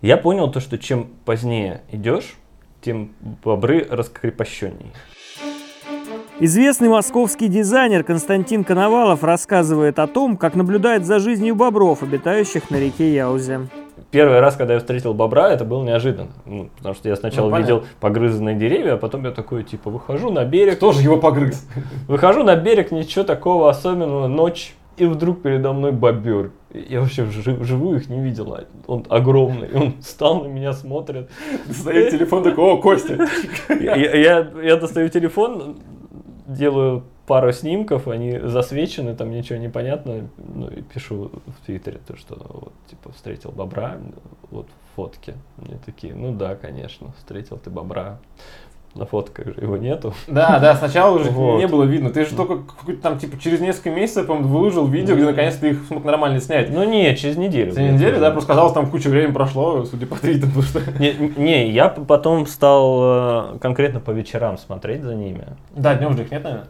Я понял то, что чем позднее идешь, тем бобры раскрепощеннее. Известный московский дизайнер Константин Коновалов рассказывает о том, как наблюдает за жизнью бобров, обитающих на реке Яузе. Первый раз, когда я встретил бобра, это было неожиданно. Ну, потому что я сначала Ну, понятно. видел погрызанные деревья, а потом я такой, типа, выхожу на берег. Кто же его погрыз? Выхожу на берег, ничего такого особенного, ночь, и вдруг передо мной бобер. Я вообще вжи- вживую их не видел. Он огромный, он встал на меня, смотрит. Достает телефон такой, о, Костя. Я, я- я достаю телефон, делаю пару снимков, они засвечены, там ничего не понятно. Ну и пишу в Твиттере, то, что вот, типа, встретил бобра, вот фотки. Мне такие, ну да, конечно, встретил ты бобра. На фотках же его нету. Да, да, сначала уже Вот. не было видно. Ты же только какой-то там, типа, через несколько месяцев, по-моему, выложил видео, где наконец-то их смог нормально снять. Ну не, через неделю. За неделю, да, просто казалось, там куча времени прошло, судя по твитам, потому что... Не, не, я потом стал э, конкретно по вечерам смотреть за ними. Да, днем же их нет, наверное.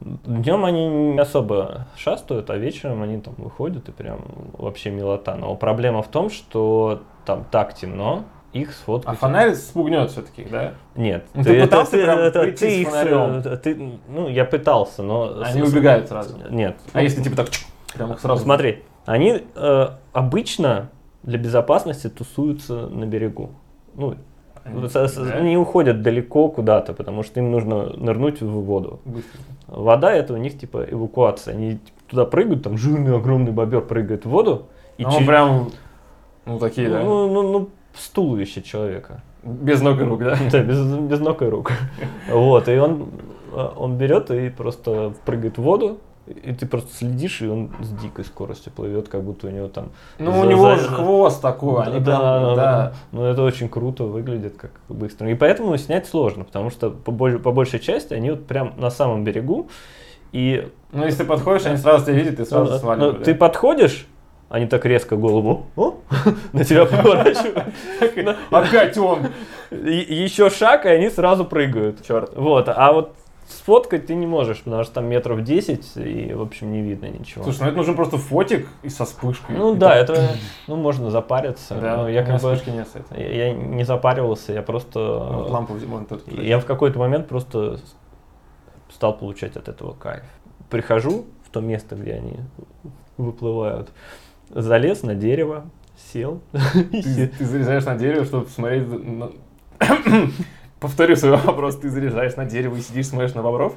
Днем они не особо шастают, а вечером они там выходят и прям вообще милота. Но проблема в том, что там так темно, их А сфоткать... фонарь спугнет все-таки, да? Нет. Ну, ты пытался прям прийти с ты их, фонарем? э, ты- ну, я пытался, но... Они с- убегают сразу. Нет. А если типа так, прям их сразу... Смотри, они э, обычно для безопасности тусуются на берегу. Ну, Они- с- с- да? не уходят далеко куда-то, потому что им нужно нырнуть в воду. Быстро. Вода это у них типа эвакуация. Они типа, туда прыгают, там жирный огромный бобер прыгает в воду. И Ну, чер- прям, ну, такие, да. ну, ну, ну, с туловища человека. Без ног и рук, да? Да, без, без ног и рук. Вот, и он, он берет и просто прыгает в воду, и ты просто следишь, и он с дикой скоростью плывет, как будто у него там... Ну, за- у него за- же хвост такой, они да, прям, да, да. Ну, это очень круто выглядит, как быстро. И поэтому снять сложно, потому что по, боль- по большей части они вот прям на самом берегу, и Ну, если ты подходишь, они сразу тебя видят и сразу Ну, сваливают. ну, ты подходишь, они так резко голову о, на тебя поворачивают. Опять он! Еще шаг, и они сразу прыгают. Черт. Вот, а вот сфоткать ты не можешь, потому что там метров 10, и, в общем, не видно ничего. Слушай, ну это нужен просто фотик и со вспышкой. Ну И да, так- это, ну, можно запариться. Да, но у я меня как бы, нет, кстати. я я не запаривался, я Вот просто... Лампу можно тут. Я в какой-то момент просто с- стал получать от этого кайф. Прихожу в то место, где они выплывают, залез на дерево, сел. Ты, заряжаешь на дерево, чтобы посмотреть на... Повторю свой вопрос. Ты заряжаешь на дерево и сидишь, смотришь на бобров?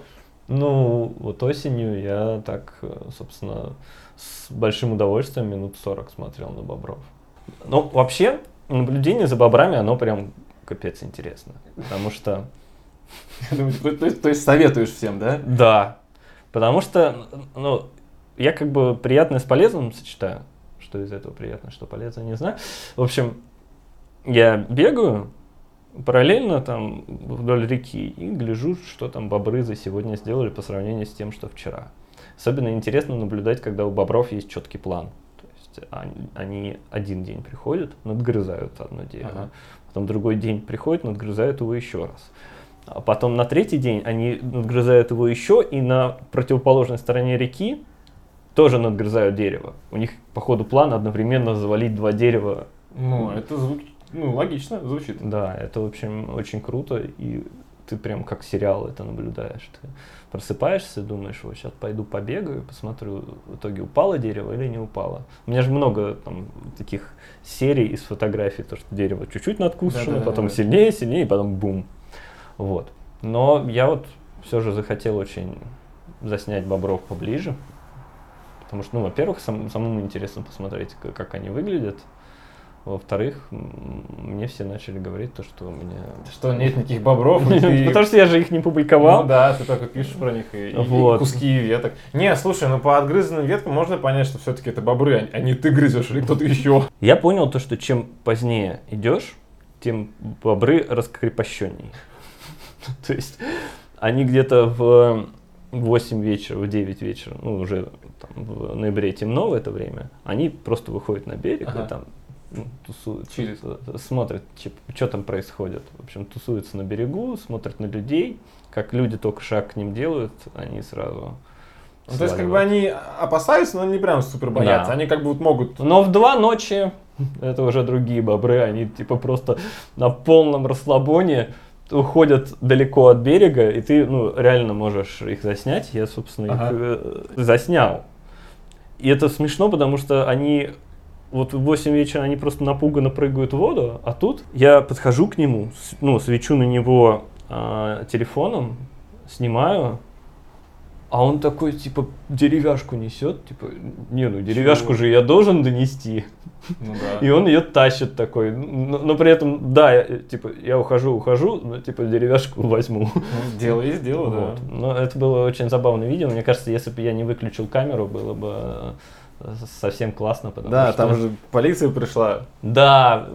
Ну, вот осенью я так, э, собственно, с большим удовольствием минут 40 смотрел на бобров. Ну, вообще, наблюдение за бобрами, оно прям капец интересно. Потому что то есть советуешь всем, да? Да. Потому что, ну, я как бы приятное с полезным сочетаю. Что из этого приятно, что полезно, не знаю. В общем, я бегаю параллельно там вдоль реки и гляжу, что там бобры за сегодня сделали по сравнению с тем, что вчера. Особенно интересно наблюдать, когда у бобров есть четкий план. То есть они, они один день приходят, надгрызают одно дерево, Ага. потом другой день приходят, надгрызают его еще раз. А потом на третий день они надгрызают его еще, и на противоположной стороне реки тоже надгрызают дерево. У них по ходу плана одновременно завалить два дерева. Ну, это звучит, ну, логично звучит. Да, это, в общем, очень круто, и ты прям как сериал это наблюдаешь. Ты просыпаешься, думаешь, вот сейчас пойду побегаю, посмотрю, в итоге упало дерево или не упало. У меня же много там таких серий из фотографий, то, что дерево чуть-чуть надкушено, потом сильнее, сильнее, и потом бум. Вот. Но я вот все же захотел очень заснять бобров поближе. Потому что, ну, во-первых, сам- самому интересно посмотреть, как они выглядят. Во-вторых, мне все начали говорить то, что у меня... Что нет никаких бобров, ты... Потому что я же их не публиковал. Ну да, ты только пишешь про них и, куски веток. Не, слушай, ну по отгрызанным веткам можно понять, что все-таки это бобры, а не ты грызешь или кто-то еще. Я понял то, что чем позднее идешь, тем бобры раскрепощеннее. То есть они где-то в 8 вечера, в 9 вечера, ну уже там, в ноябре темно в это время, они просто выходят на берег Ага. и там ну, тусуются, Чилит. э, смотрят, что там происходит. В общем, тусуются на берегу, смотрят на людей, как люди только шаг к ним делают, они сразу Ну, то есть как бы они опасаются, но не прям супер боятся. Да. Они как бы вот могут... Но в два ночи Это уже другие бобры, они типа просто на полном расслабоне уходят далеко от берега, и ты, ну, реально можешь их заснять. Я, собственно, Ага. их э, заснял. И это смешно, потому что они вот в 8 вечера они просто напуганно прыгают в воду, а тут я подхожу к нему, ну, свечу на него а, телефоном, снимаю, а он такой, типа, деревяшку несет, типа, не, ну деревяшку Чего? же я должен донести. Ну да. И он ее тащит такой, но, но при этом, да, я, типа, я ухожу, ухожу, но, типа, деревяшку возьму. Ну, дело есть дело, да. Вот. Но это было очень забавное видео. Мне кажется, если бы я не выключил камеру, было бы совсем классно. Потому Да, что... там же полиция пришла. Да,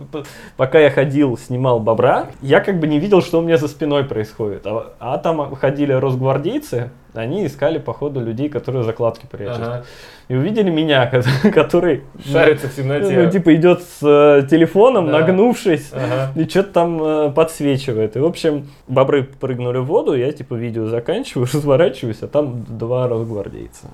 пока я ходил, снимал бобра, я как бы не видел, что у меня за спиной происходит. А, а там ходили росгвардейцы, они искали, походу, людей, которые закладки прячут. Ага. И увидели меня, ко- который... Шарится в темноте. Ну, типа идет с э, телефоном, Да. нагнувшись, Ага. и что-то там э, подсвечивает. И, в общем, бобры прыгнули в воду, я, типа, видео заканчиваю, разворачиваюсь, а там два росгвардейца.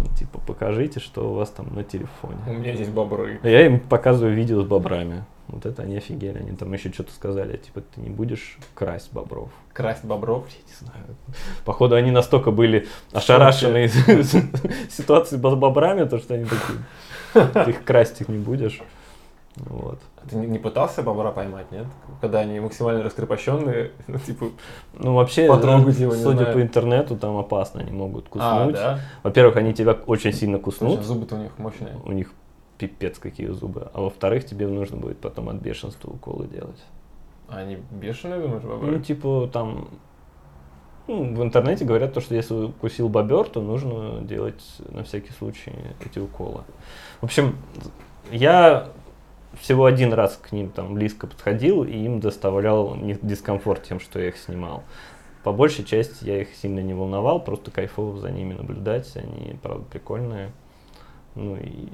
Ну, типа, покажите, что у вас там на телефоне. У меня здесь бобры. Я им показываю видео с бобрами. Вот это они офигели. Они там еще что-то сказали, типа, ты не будешь красть бобров. Красть бобров. Я не знаю. Походу, они настолько были ошарашены из ситуации с бобрами, то что они такие, ты их красть их не будешь. Вот. А Ты не, пытался бобра поймать, нет? Когда они максимально раскрепощенные, ну, типа... Ну, вообще, Потрогать его, судя знаю. по интернету, там опасно, они могут А, куснуть. да? Во-первых, они тебя очень сильно куснут, зубы-то у них мощные. у них пипец какие зубы. А во-вторых, тебе нужно будет потом от бешенства уколы делать. А они бешеные, думаешь, Ну, бобры? типа, там, ну, в интернете говорят, то, что если укусил бобер, то нужно делать на всякий случай эти уколы. В общем, я всего один раз к ним там близко подходил, и им доставлял дискомфорт тем, что я их снимал. По большей части я их сильно не волновал, просто кайфово за ними наблюдать, они, правда, прикольные. Ну и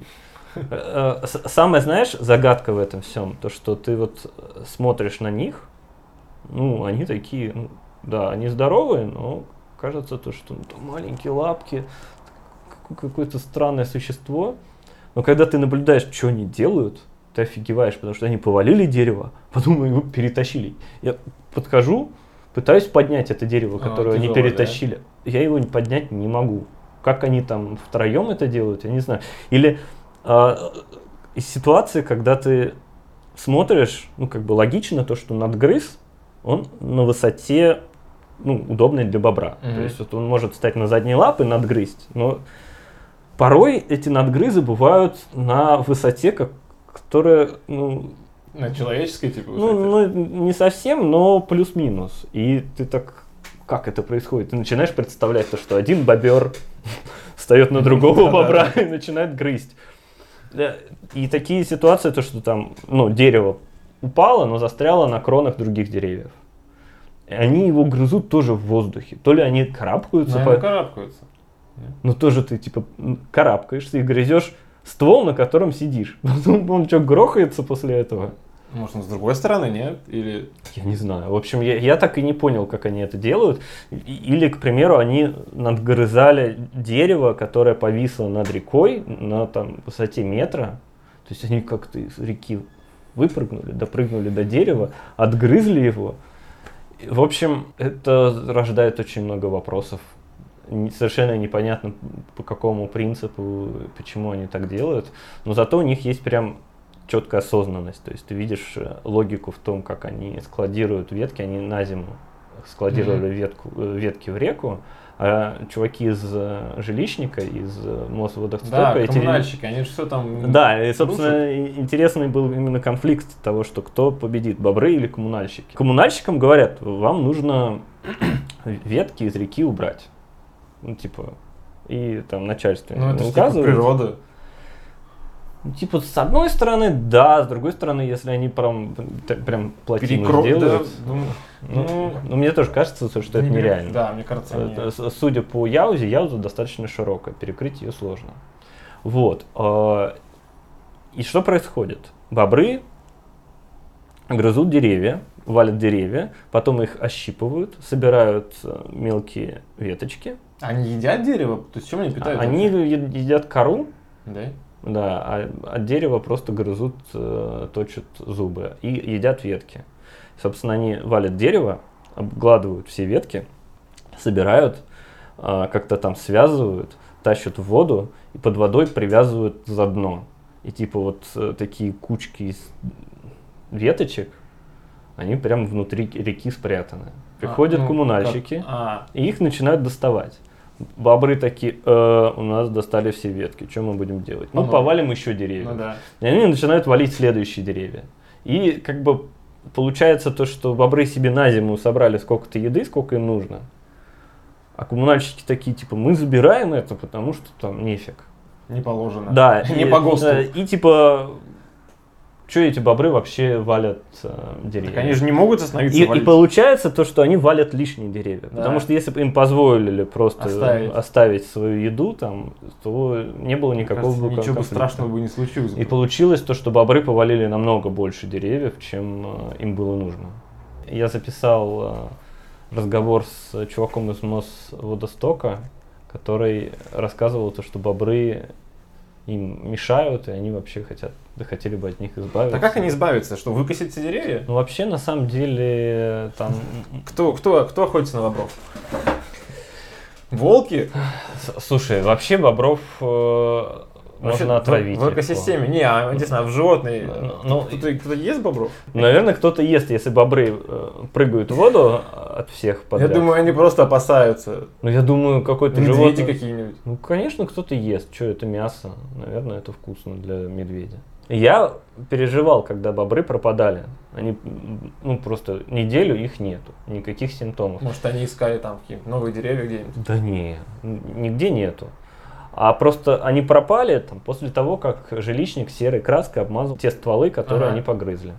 Э, э, с- самая, знаешь, загадка в этом всем, то, что ты вот смотришь на них, ну, они такие, ну, да, они здоровые, но кажется то, что ну, маленькие лапки, как- какое-то странное существо. Но когда ты наблюдаешь, что они делают, ты офигеваешь, потому что они повалили дерево, потом его перетащили. Я подхожу, пытаюсь поднять это дерево, А, которое они тяжелое, да? перетащили. Я его поднять не могу. Как они там втроем это делают, я не знаю. Или а, из ситуации, когда ты смотришь, ну, как бы логично то, что надгрыз, он на высоте, ну, удобной для бобра. Мгм. То есть вот он может стать на задние лапы, надгрызть, но порой эти надгрызы бывают на высоте, как, которая, ну, На человеческой, типа, ну, ну, не совсем, но плюс-минус. И ты так, как это происходит? Ты начинаешь представлять то, что один бобер встает на другого бобра и начинает грызть. Да, И такие ситуации, то, что там, ну, дерево упало, но застряло на кронах других деревьев. Они его грызут тоже в воздухе. То ли они карабкаются, Наверное, по- карабкаются. но тоже ты, типа, карабкаешься и грызешь ствол, на котором сидишь. Потом он что, грохается после этого? Может, он с другой стороны, нет? Или... Я не знаю. В общем, я, я так и не понял, как они это делают. Или, к примеру, они надгрызали дерево, которое повисло над рекой на там, высоте метра. То есть они как-то из реки выпрыгнули, допрыгнули до дерева, отгрызли его. В общем, это рождает очень много вопросов. Совершенно непонятно, по какому принципу, почему они так делают. Но зато у них есть прям четкая осознанность. То есть ты видишь э, логику в том, как они складируют ветки. Они на зиму складировали ветку, э, ветки в реку, а чуваки из э, жилищника, из Мосводостока... Да, эти- коммунальщики, они же все там... да, и, собственно, и- интересный был именно конфликт того, что кто победит, бобры или коммунальщики. Коммунальщикам говорят, вам нужно ветки из реки убрать. Ну, типа, и там начальство Ну, это же типа природа. Ну, Типа, с одной стороны, да, с другой стороны, если они прям, прям плотину Перекро- сделают, да, ну, ну, ну, ну, мне тоже кажется, что это не нереально. Да, мне кажется, Э, с- Судя по Яузе, Яуза достаточно широкая, перекрыть ее сложно. Вот. э, И что происходит? Бобры грызут деревья, валят деревья, потом их ощипывают, собирают э, мелкие веточки. Они едят дерево? То есть чем они питаются? Они едят кору, Да? Да, а от дерева просто грызут, э, точат зубы и едят ветки. Собственно, они валят дерево, обгладывают все ветки, собирают, э, как-то там связывают, тащат в воду и под водой привязывают за дно. И типа вот э, такие кучки из веточек, они прям внутри реки спрятаны. Приходят А, ну, коммунальщики, как- А, и их начинают доставать. Бобры такие, «Э, у нас достали все ветки, что мы будем делать? Ну, Ну, повалим еще деревья. ну да. И они начинают валить следующие деревья. И как бы получается то, что бобры себе на зиму собрали сколько-то еды, сколько им нужно. А коммунальщики такие, типа, мы забираем это, потому что там нефиг. Не положено. Да. Не и, по ГОСТу. И типа, что эти бобры вообще валят э, деревья? Так они же не могут остановиться И, и получается то, что они валят лишние деревья. Да. Потому что если бы им позволили просто Оставить. оставить, свою еду там, то не было Мне никакого кажется, бы ничего бы страшного бы не случилось. И получилось то, что бобры повалили намного больше деревьев, чем э, им было нужно. Я записал э, разговор с чуваком из Мосводостока, который рассказывал то, что бобры им мешают, и они вообще хотят, да хотели бы от них избавиться. Так как они избавятся? Что, выкосить все деревья? Ну, вообще, на самом деле, там... Кто, кто, кто охотится на бобров? Волки? Слушай, вообще бобров э, Вообще, можно в- отравить. В, экосистеме. Не, а, не знаю, в животные. Ну, ну, кто-то, кто-то ест бобров? Наверное, кто-то ест, если бобры э, прыгают в воду от всех подряд. Я думаю, они просто опасаются. Ну, я думаю, какой-то Медведи животное... какие-нибудь. Ну, конечно, кто-то ест. Что это мясо? Наверное, это вкусно для медведя. Я переживал, когда бобры пропадали. Они, ну, просто неделю их нету. Никаких симптомов. Может, они искали там какие-нибудь новые деревья где-нибудь. Да не, нигде нету. А просто они пропали там, после того, как жилищник серой краской обмазал те стволы, которые Ага. они погрызли.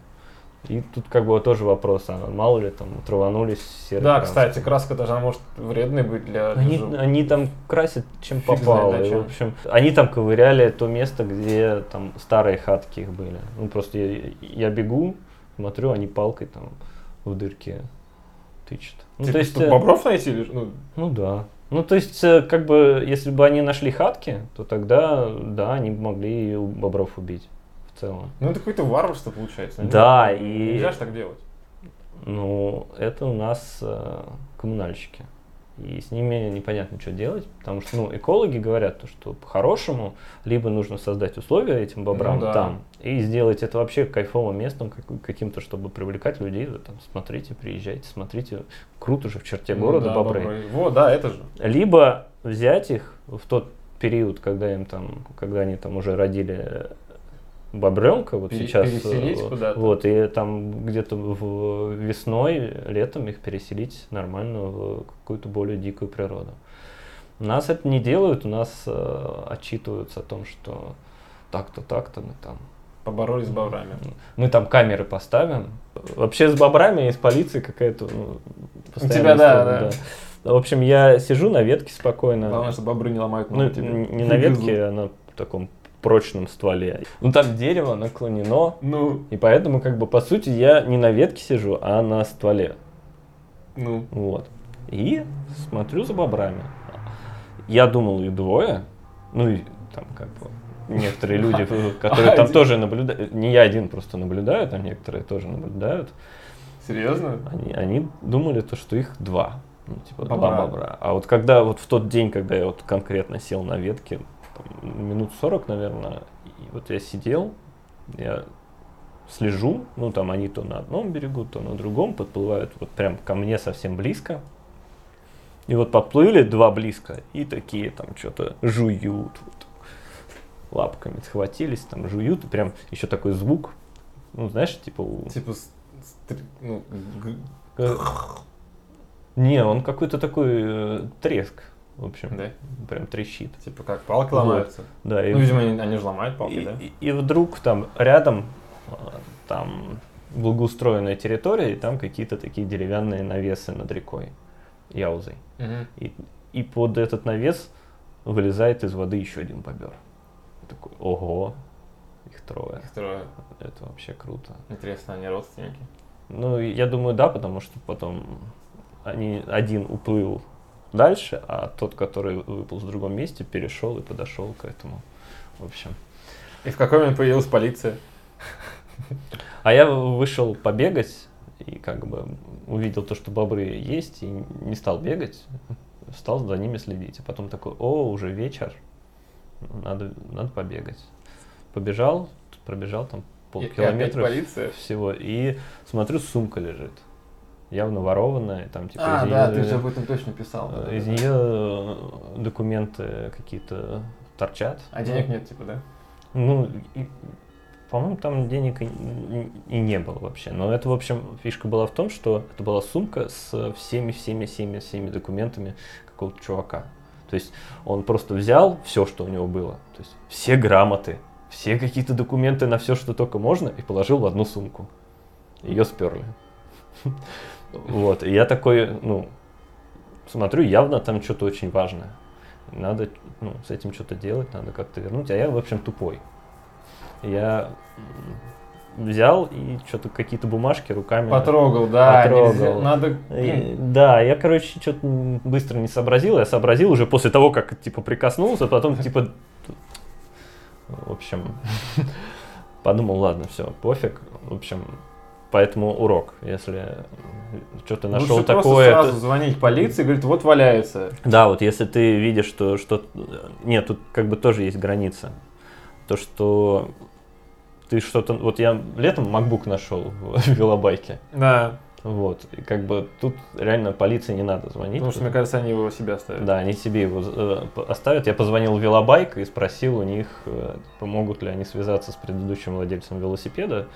И тут как бы тоже вопрос, а мало ли там траванулись серой Да, краской. кстати, краска даже она может вредной быть для, Они, они там красят чем Фиг попало. знает, и, в общем, они там ковыряли то место, где там старые хатки их были. Ну просто я, я бегу, смотрю, они палкой там в дырке тычут. Ну, Типа, то есть, э, бобров найти? Ну, ну да. Ну, то есть, э, как бы, если бы они нашли хатки, то тогда, да, они бы могли и бобров убить в целом. ну, это какое-то варварство получается. Ну, Да, нельзя- и- Нельзя же так делать. Ну, это у нас э, коммунальщики. И с ними непонятно, что делать, потому что, ну, экологи говорят, то, что по-хорошему либо нужно создать условия этим бобрам Ну да. там и сделать это вообще кайфовым местом как- каким-то, чтобы привлекать людей. Вот Там, смотрите, приезжайте, смотрите, круто же в черте Ну города да, бобры. Вот, да, это же. либо взять их в тот период, когда им там, когда они там уже родили бобренка, вот Пере- сейчас, переселить э, куда-то. вот и там где-то в весной, летом их переселить нормально в какую-то более дикую природу. У нас это не делают, у нас э, отчитываются о том, что так-то, так-то мы там Поборолись с бобрами. мы там камеры поставим. Вообще с бобрами и с полицией какая-то ну, постоянная тебя, да, история, да. В общем, я сижу на ветке спокойно. Главное, что бобры не ломают Ну, ногу тебе. н- не на ветке, а на таком прочном стволе. Ну, там дерево наклонено, Ну, и поэтому, как бы, по сути, я не на ветке сижу, а на стволе. ну. Вот. И смотрю за бобрами. Я думал, их двое. Ну, и там, как бы, некоторые люди, которые там Один. тоже наблюдают, не я один просто наблюдаю, там некоторые тоже наблюдают, Серьезно? они, они думали, то, что их два. Ну, типа, два Бобра. бобра. А вот когда, вот в тот день, когда я вот конкретно сел на ветке, там, минут 40, наверное, и вот я сидел, я слежу, ну, там они то на одном берегу, то на другом, подплывают вот прям ко мне совсем близко. И вот поплыли два близко, и такие там что-то жуют, вот, лапками схватились, там жуют, и прям еще такой звук, ну, знаешь, типа у... Типа, ну, Э, Не, он какой-то такой э, треск, в общем, да? прям трещит. Типа как, палки Вот. ломаются? Да, и, Ну, видимо, они, они же ломают палки, и, да? и- и вдруг там рядом, э, там благоустроенная территория, и там какие-то такие деревянные навесы над рекой, яузой. Мгм. И, и под этот навес вылезает из воды еще один бобер. Я Такой, ого, их трое. Их трое. Это вообще круто. Интересно, они родственники? Ну, я думаю, да, потому что потом они, один уплыл дальше, а тот, который выпал в другом месте, перешел и подошел к этому. В общем, И в какой момент появилась полиция? А я вышел побегать и как бы увидел то, что бобры есть, и не стал бегать, стал за ними следить. А потом такой, о, уже вечер, надо, надо побегать. Побежал, пробежал там И- и полкилометра полиция? всего, и смотрю, сумка лежит. Явно ворованная, там типа А, да, неё- ты же об этом точно писал. да, э, из да. нее документы какие-то торчат. А денег нет, типа, да? Ну, и, по-моему, там денег и, и- и не было вообще. Но это, в общем, фишка была в том, что это была сумка с всеми, всеми, всеми, всеми документами какого-то чувака. То есть он просто взял все, что у него было. То есть все грамоты, все какие-то документы на все, что только можно, и положил в одну сумку. Ее сперли. Вот. И я такой, ну, смотрю, явно там что-то очень важное. Надо ну, с этим что-то делать, надо как-то вернуть. А я, в общем, тупой. Я взял и что-то какие-то бумажки руками. Потрогал, да. Потрогал. нельзя- Надо... И- Да, я, короче, что-то быстро не сообразил. Я сообразил уже после того, как, типа, прикоснулся, потом, типа, в общем, подумал, ладно, все, пофиг. В общем, поэтому урок. Если что-то нашел Лучше такое... просто то- сразу звонить полиции и говорить, вот валяется. Да, вот если ты видишь, что что нет, тут как бы тоже есть граница. То, что ты что-то... Вот я летом MacBook нашел в велобайке. Да. Вот. И как бы тут реально полиции не надо звонить. Потому что, мне кажется, они его себя ставят. Да, они себе его э, оставят. Я позвонил в велобайк и спросил у них, э, помогут ли они связаться с предыдущим владельцем велосипеда.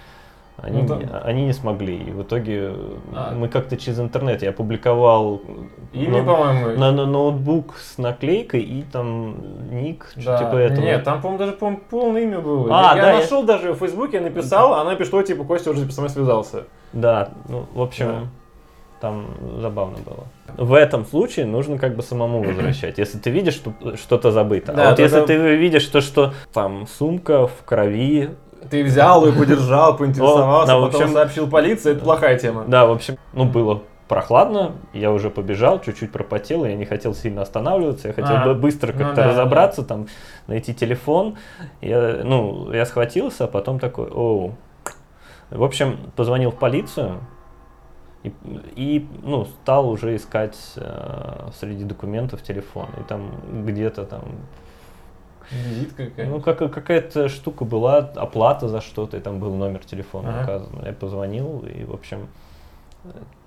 Они, Ну, там- они не смогли. И в итоге А. мы как-то через интернет, я опубликовал Или, по-моему... на, на ноутбук с наклейкой и там ник, что Да. типа этого. Нет, там, по-моему, даже по полное имя было. А, я да, я- нашел даже в Фейсбуке, написал, а она пишет, что типа Костя уже со мной связался. Да, ну, в общем, Да. там забавно было. В этом случае нужно как бы самому возвращать. Если ты видишь, что что-то забыто. Да, а вот если тогда- ты видишь то, что там сумка в крови, Ты взял ее, подержал, поинтересовался, да, в потом общем- сообщил полиции, это плохая тема. да, в общем, ну, было прохладно, я уже побежал, чуть-чуть пропотел, я не хотел сильно останавливаться, я хотел А, бы быстро ну как-то да, разобраться, там, найти телефон. Я, ну, я схватился, а потом такой, оу. В общем, позвонил в полицию и, и, ну, стал уже искать э, среди документов телефон. И там где-то там. Ну, как, какая-то штука была, оплата за что-то, и там был номер телефона Ага. указан. Я позвонил, и, в общем,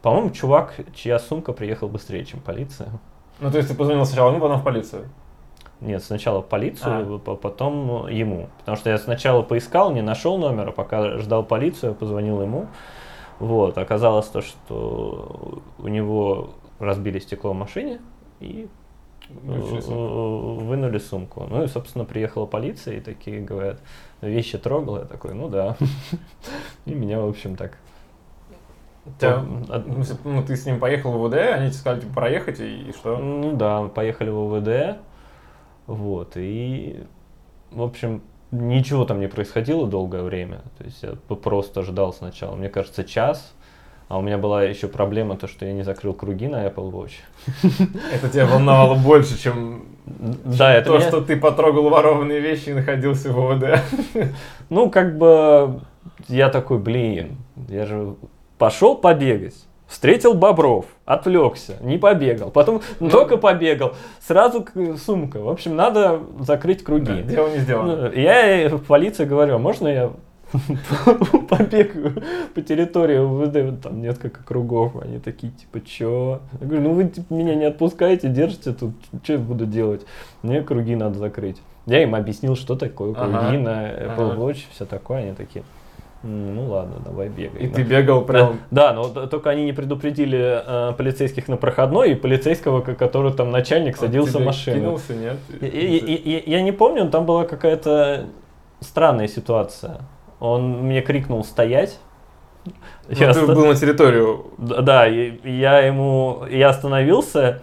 по-моему, чувак, чья сумка приехал быстрее, чем полиция. Ну, то есть ты позвонил сначала ему, потом в полицию. Нет, сначала в полицию, А. по- потом ему. Потому что я сначала поискал, не нашел номера, пока ждал полицию, позвонил ему. Вот, оказалось то, что у него разбили стекло в машине и вынули сумку. Ну и, собственно, приехала полиция и такие говорят, вещи трогал. Я такой, ну да. И меня, в общем, так... Тебя- Ну, ну, ты с ним поехал в УВД, они тебе сказали, типа, проехать, и, и что? Ну да, поехали в ОВД, вот, и, в общем, ничего там не происходило долгое время, то есть я просто ждал сначала, мне кажется, час, а у меня была еще проблема, то, что я не закрыл круги на Apple Watch. Это тебя волновало больше, чем Да, это то, меня- что ты потрогал ворованные вещи и находился в УВД. Ну, как бы, я такой, блин, я же пошел побегать. Встретил бобров, отвлекся, не побегал. Потом Ну, только побегал, сразу сумка. В общем, надо закрыть круги. Дело не сделано. Ну, Я в полиции говорю, «А можно я побегаю по территории УВД, вот там несколько кругов, они такие, типа, чё? Я говорю, ну вы типа, меня не отпускаете, держите тут, что я буду делать? Мне круги надо закрыть. Я им объяснил, что такое круги Ага. на Apple Ага. Watch, все такое, они такие, «М, ну ладно, давай бегай. И Да. ты бегал прям... Да, но т- только они не предупредили э, полицейских на проходной и полицейского, ко- который там начальник Он садился в тебе машину. Кинулся, нет? Я, я- я- я не помню, но там была какая-то странная ситуация. Он мне крикнул стоять. Ну, Я ты был на территорию. Да, я ему, я остановился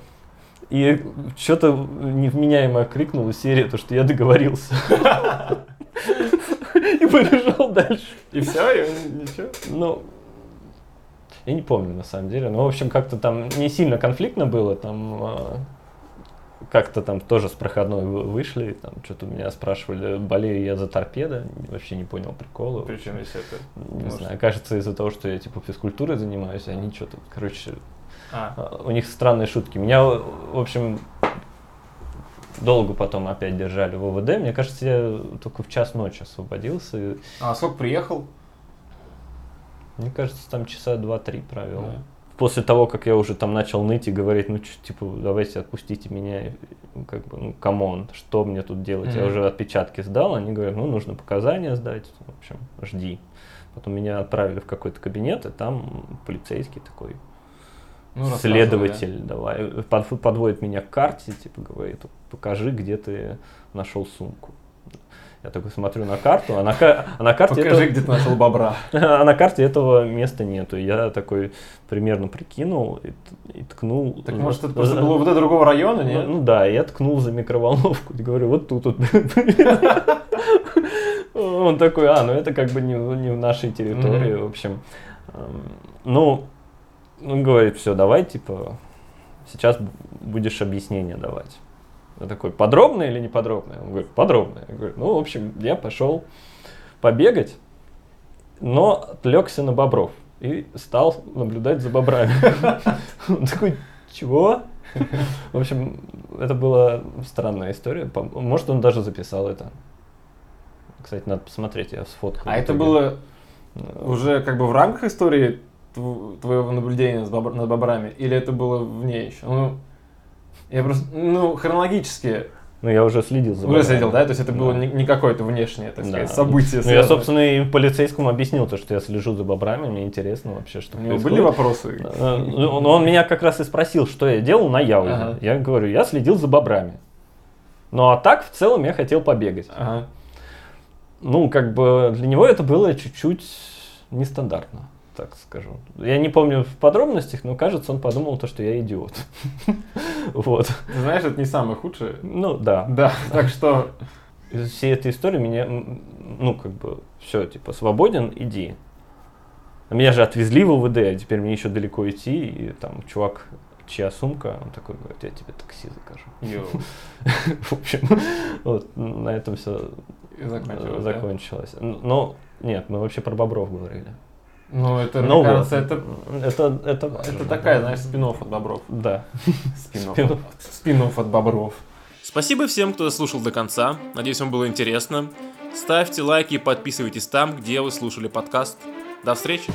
и что-то невменяемое крикнул из серии, то что я договорился. И побежал дальше. И все, и ничего. Ну, я не помню на самом деле. Но, в общем, как-то там не сильно конфликтно было. Там, э, как-то там тоже с проходной вы- вышли, там что-то меня спрашивали, болею я за торпедо, вообще не понял прикола. Причем здесь это... Не может- знаю, кажется, из-за того, что я типа физкультурой занимаюсь, они что-то, короче, А, а, у них странные шутки. Меня, в общем, долго потом опять держали в ОВД. Мне кажется, я только в час ночи освободился. А сколько приехал? мне кажется, там часа два-три провел. Да. После того, как я уже там начал ныть и говорить, ну, типа, давайте отпустите меня, как бы, ну, come on, что мне тут делать? Я Мгм. уже отпечатки сдал, они говорят, ну, нужно показания сдать, в общем, жди. Потом меня отправили в какой-то кабинет, и там полицейский такой, Ну, следователь, давай, под- подводит меня к карте, типа, говорит, покажи, где ты нашел сумку. Я такой смотрю на карту, а на, а на карте Покажи, этого- где ты нашел бобра. а на карте этого места нету. Я такой примерно прикинул и, и ткнул. Так может это просто было УВД другого района, Ну, нет? ну да, я ткнул за микроволновку и говорю, вот тут вот. Он такой, а, ну это как бы не, в- не в нашей территории, в общем. Ну, он говорит, все, давай, типа, сейчас будешь объяснение давать. Я такой, подробное или не подробное? Он говорит, подробное. Я говорю, ну, в общем, я пошел побегать, но отвлекся на бобров и стал наблюдать за бобрами. Он такой, чего? В общем, это была странная история. Может, он даже записал это. Кстати, надо посмотреть, я сфоткал. А это было уже как бы в рамках истории тв- твоего наблюдения над бобрами? Или это было вне еще? Ну, я просто, ну, хронологически Ну, я уже следил за уже следил, да? То есть это было Да. не, не какое-то внешнее, так Да. сказать, событие. Ну, я, собственно, и полицейскому объяснил то, что я слежу за бобрами, мне интересно вообще, что У него происходит. были вопросы? Э, Ну, но он меня как раз и спросил, что я делал на Яузе. Ага. Я говорю, я следил за бобрами. Ну, а так, в целом, я хотел побегать. Ага. Ну, как бы для него это было чуть-чуть нестандартно, так скажу. Я не помню в подробностях, но кажется, он подумал то, что я идиот. Вот. Ты знаешь, это не самое худшее. Ну, да. Да, так что Из всей этой истории меня, ну, как бы, все, типа, свободен, иди. А Меня же отвезли в УВД, а теперь мне еще далеко идти, и там чувак, чья сумка, он такой говорит, я тебе такси закажу. В общем, вот на этом все И закончилось, да? закончилось. Но нет, мы вообще про бобров говорили. Ну, это, Ну мне кажется, это, это, это, это такая, знаешь, спин от бобров. Да. спин Спин-офф. спин от бобров. Спасибо всем, кто слушал до конца. Надеюсь, вам было интересно. Ставьте лайки и подписывайтесь там, где вы слушали подкаст. До встречи!